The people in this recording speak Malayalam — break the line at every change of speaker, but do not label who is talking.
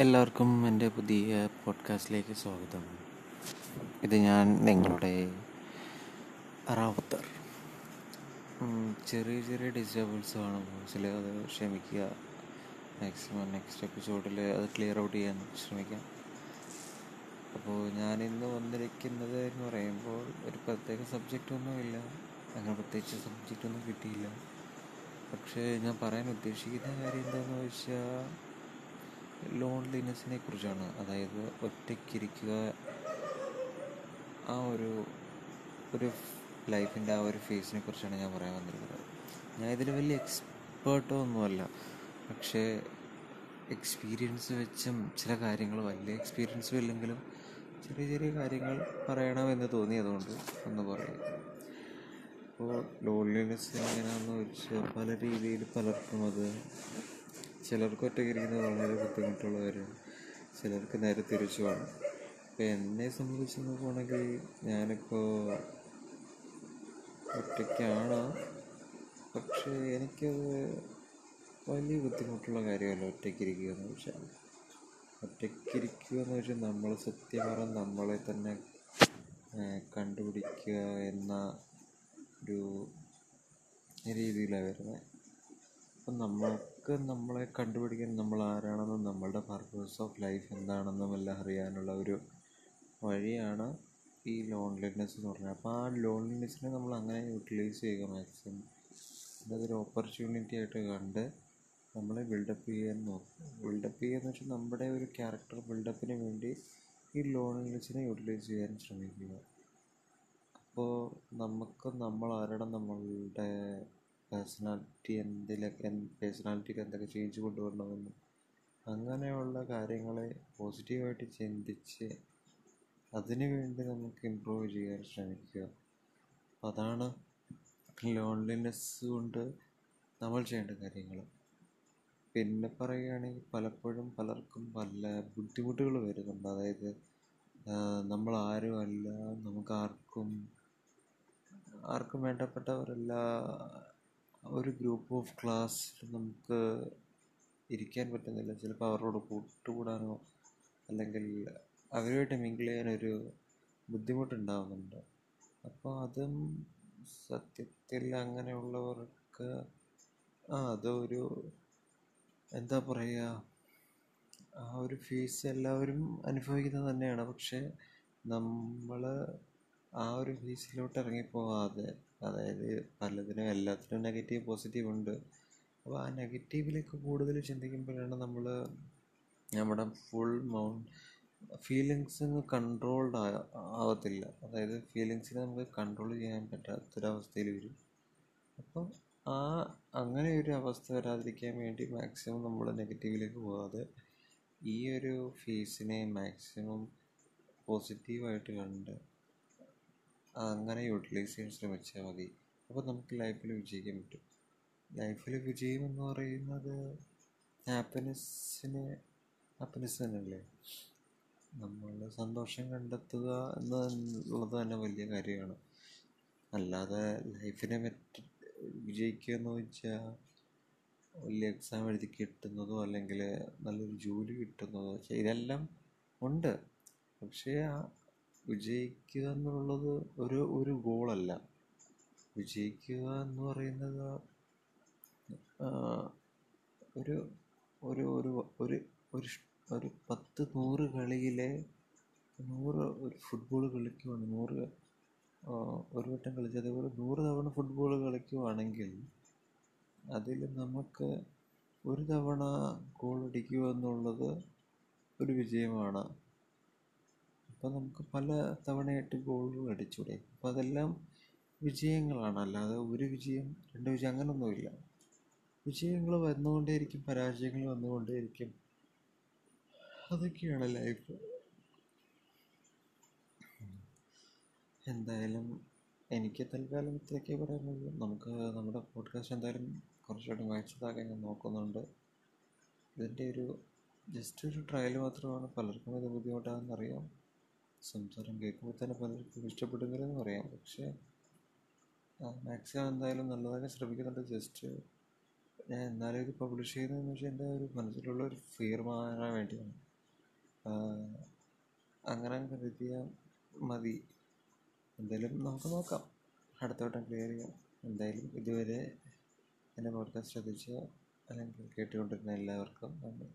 എല്ലാവർക്കും എന്റെ പുതിയ പോഡ്കാസ്റ്റിലേക്ക് സ്വാഗതം. ഇത് ഞാൻ നിങ്ങളുടെ റാവുത്തർ. ചെറിയ ചെറിയ ഡിസ്റ്റർബൻസ് കാണും വോയിസിൽ അത് ക്ഷമിക്കുക. മാക്സിമം നെക്സ്റ്റ് എപ്പിസോഡിൽ അത് ക്ലിയർ ഔട്ട് ചെയ്യാൻ ശ്രമിക്കാം. അപ്പോൾ ഞാൻ ഇന്ന് വന്നിരിക്കുന്നത് എന്ന് പറയുമ്പോൾ ഒരു പ്രത്യേക സബ്ജക്റ്റ് ഒന്നുമില്ല അങ്ങനെ പ്രത്യേകിച്ച് സബ്ജക്റ്റ് ഒന്നും കിട്ടിയില്ല. പക്ഷേ ഞാൻ പറയാൻ ഉദ്ദേശിക്കുന്ന കാര്യം എന്താണെന്ന് വെച്ചാൽ ലോൺലിനെസ്സിനെ കുറിച്ചാണ് അതായത് ഒറ്റയ്ക്കിരിക്കുക ആ ഒരു ഒരു ലൈഫിന്റെ ആ ഒരു ഫേസിനെ കുറിച്ചാണ് ഞാൻ പറയാൻ വന്നിരിക്കുന്നത്. ഞാൻ ഇതിൽ വലിയ എക്സ്പേർട്ടോ ഒന്നുമല്ല പക്ഷേ എക്സ്പീരിയൻസ് വെച്ചും ചില കാര്യങ്ങൾ വലിയ എക്സ്പീരിയൻസും ഇല്ലെങ്കിലും ചെറിയ ചെറിയ കാര്യങ്ങൾ പറയണമെന്ന് തോന്നിയതുകൊണ്ട് ഒന്ന് പറയാം. അപ്പോൾ ലോൺലിനെസ് എങ്ങനെയാണെന്ന് വെച്ചാൽ പല രീതിയിൽ പലർക്കും അത് ചിലർക്ക് ഒറ്റയ്ക്കിരിക്കുന്നത് വളരെ ബുദ്ധിമുട്ടുള്ള കാര്യമാണ് ചിലർക്ക് നേരെ തിരിച്ചുമാണ് ഇപ്പം എന്നെ സംബന്ധിച്ച് നോക്കുകയാണെങ്കിൽ ഞാനിപ്പോൾ ഒറ്റയ്ക്കാണ്. പക്ഷേ എനിക്കത് വലിയ ബുദ്ധിമുട്ടുള്ള കാര്യമല്ല ഒറ്റയ്ക്കിരിക്കുക എന്ന് വെച്ചാൽ ഒറ്റയ്ക്കിരിക്കുക എന്ന് വെച്ചാൽ നമ്മൾ സത്യം നമ്മളെ തന്നെ കണ്ടുപിടിക്കുക എന്ന ഒരു രീതിയിലാണ് വരുന്നത്. അപ്പം നമ്മൾക്ക് നമ്മളെ കണ്ടുപിടിക്കാൻ നമ്മൾ ആരാണെന്നും നമ്മളുടെ പർപ്പസ് ഓഫ് ലൈഫ് എന്താണെന്നും എല്ലാം അറിയാനുള്ള ഒരു വഴിയാണ് ഈ ലോൺലിനെസ് എന്ന് പറഞ്ഞാൽ അപ്പോൾ ആ ലോൺലിനെസ്സിനെ നമ്മൾ അങ്ങനെ യൂട്ടിലൈസ് ചെയ്യുക മാക്സിമം അതൊരു ഓപ്പർച്യൂണിറ്റി ആയിട്ട് കണ്ട് നമ്മളെ ബിൽഡപ്പ് ചെയ്യാൻ നോക്കുക. ബിൽഡപ്പ് ചെയ്യുക എന്ന് വെച്ചാൽ നമ്മുടെ ഒരു ക്യാരക്ടർ ബിൽഡപ്പിന് വേണ്ടി ഈ ലോൺലിനെസ്സിനെ യൂട്ടിലൈസ് ചെയ്യാൻ ശ്രമിക്കുക. അപ്പോൾ നമുക്ക് നമ്മൾ ആരുടെ നമ്മളുടെ പേഴ്സണാലിറ്റി എന്തിലൊക്കെ പേഴ്സണാലിറ്റിക്ക് എന്തൊക്കെ ചേഞ്ച് കൊണ്ടുവരണമെന്നും അങ്ങനെയുള്ള കാര്യങ്ങളെ പോസിറ്റീവായിട്ട് ചിന്തിച്ച് അതിനു വേണ്ടി നമുക്ക് ഇമ്പ്രൂവ് ചെയ്യാൻ ശ്രമിക്കുക. അതാണ് ലോൺലിനെസ് കൊണ്ട് നമ്മൾ ചെയ്യേണ്ട കാര്യങ്ങൾ. പിന്നെ പറയുകയാണെങ്കിൽ പലപ്പോഴും പലർക്കും പല ബുദ്ധിമുട്ടുകൾ വരുന്നുണ്ട്. അതായത് നമ്മൾ ആരും അല്ല നമുക്ക് ആർക്കും ആർക്കും വേണ്ടപ്പെട്ടവരല്ല ഒരു ഗ്രൂപ്പ് ഓഫ് ക്ലാസ്സിൽ നമുക്ക് ഇരിക്കാൻ പറ്റുന്നില്ല. ചിലപ്പോൾ അവരോട് കൂട്ടുകൂടാനോ അല്ലെങ്കിൽ അവരുമായിട്ട് മിങ്കിൾ ചെയ്യാനൊരു ബുദ്ധിമുട്ടുണ്ടാവുന്നുണ്ട്. അപ്പോൾ അതും സത്യത്തിൽ അങ്ങനെയുള്ളവർക്ക് ആ അതൊരു എന്താ പറയുക ആ ഒരു ഫീസ് എല്ലാവരും അനുഭവിക്കുന്നത് തന്നെയാണ്. പക്ഷേ നമ്മൾ ആ ഒരു ഫേസിലോട്ട് ഇറങ്ങിപ്പോവാതെ അതായത് പലതിനും എല്ലാത്തിനും നെഗറ്റീവ് പോസിറ്റീവ് ഉണ്ട്. അപ്പോൾ ആ നെഗറ്റീവിലേക്ക് കൂടുതൽ ചിന്തിക്കുമ്പോഴാണ് നമ്മൾ നമ്മുടെ ഫുൾ മൗണ്ട് ഫീലിങ്സ് കൺട്രോൾഡ് ആവത്തില്ല. അതായത് ഫീലിങ്സിനെ നമുക്ക് കൺട്രോൾ ചെയ്യാൻ പറ്റാത്തൊരവസ്ഥയിൽ വരും. അപ്പം ആ അങ്ങനെ ഒരു അവസ്ഥ വരാതിരിക്കാൻ വേണ്ടി മാക്സിമം നമ്മൾ നെഗറ്റീവിലേക്ക് പോകാതെ ഈ ഒരു ഫേസിനെ മാക്സിമം പോസിറ്റീവായിട്ട് കണ്ട് അങ്ങനെ യൂട്ടിലൈസ് ചെയ്യാൻ ശ്രമിച്ചാൽ മതി. അപ്പോൾ നമുക്ക് ലൈഫിൽ വിജയിക്കാൻ പറ്റും. ലൈഫിൽ വിജയം എന്ന് പറയുന്നത് ഹാപ്പിനെസ്സിനെ ഹാപ്പിനെസ് തന്നെയല്ലേ? നമ്മൾ സന്തോഷം കണ്ടെത്തുക എന്നുള്ളത് തന്നെ വലിയ കാര്യമാണ്. അല്ലാതെ ലൈഫിനെ മറ്റ് വിജയിക്കുക എന്ന് വെച്ചാൽ വലിയ എക്സാം എഴുതി കിട്ടുന്നതോ അല്ലെങ്കിൽ നല്ലൊരു ജോലി കിട്ടുന്നതോ ഇതെല്ലാം ഉണ്ട്. പക്ഷേ ആ വിജയിക്കുക എന്നുള്ളത് ഒരു ഒരു ഗോളല്ല വിജയിക്കുക എന്ന് പറയുന്നത് ഒരു ഒരു ഒരു ഒരു ഒരു ഒരു പത്ത് നൂറ് കളിയിലെ നൂറ് ഒരു ഫുട്ബോൾ കളിക്കുവാണ്. നൂറ് ഒരു വട്ടം കളിച്ച് അതേപോലെ നൂറ് തവണ ഫുട്ബോൾ കളിക്കുവാണെങ്കിൽ അതിൽ നമുക്ക് ഒരു തവണ ഗോൾ അടിക്കുക എന്നുള്ളത് ഒരു വിജയമാണ്. അപ്പം നമുക്ക് പല തവണയായിട്ട് ഗോളുകൾ അടിച്ചൂടെ? അപ്പം അതെല്ലാം വിജയങ്ങളാണ്. അല്ലാതെ ഒരു വിജയം രണ്ട് വിജയം അങ്ങനൊന്നുമില്ല. വിജയങ്ങൾ വന്നുകൊണ്ടേയിരിക്കും പരാജയങ്ങൾ വന്നുകൊണ്ടേയിരിക്കും. അതൊക്കെയാണ് ലൈഫ് എന്തായാലും എനിക്ക് തൽക്കാലം ഇത്രയൊക്കെ പറയാനുള്ളൂ നമുക്ക് നമ്മുടെ പോഡ്കാസ്റ്റ് എന്തായാലും കുറച്ചുകൂടി മികച്ചതാക്കാൻ ഞാൻ നോക്കുന്നുണ്ട്. ഇതിന്റെ ഒരു ജസ്റ്റ് ഒരു ട്രയൽ മാത്രമാണ്. പലർക്കും ഇത് ബുദ്ധിമുട്ടാണെന്നറിയാം. സംസാരം കേൾക്കുമ്പോൾ തന്നെ പലർക്കും ഇഷ്ടപ്പെടുന്നില്ലെന്ന് പറയാം. പക്ഷേ മാക്സിമം എന്തായാലും നല്ലതായി ശ്രമിക്കുന്നുണ്ട്. ജസ്റ്റ് ഞാൻ എന്നാലും ഇത് പബ്ലിഷ് ചെയ്യുന്നതെന്ന് വെച്ചാൽ എന്റെ ഒരു മനസ്സിലുള്ള ഒരു ഫിയർ മാറാൻ വേണ്ടിയാണ്. അങ്ങനെ കരുതിയാൽ മതി. എന്തായാലും നമുക്ക് നോക്കാം. അടുത്തോട്ടം ക്ലിയർ ചെയ്യാം. എന്തായാലും ഇതുവരെ എന്റെ പോഡ്കാസ്റ്റ് ശ്രദ്ധിച്ച അല്ലെങ്കിൽ കേട്ടുകൊണ്ടിരുന്ന എല്ലാവർക്കും നന്ദി.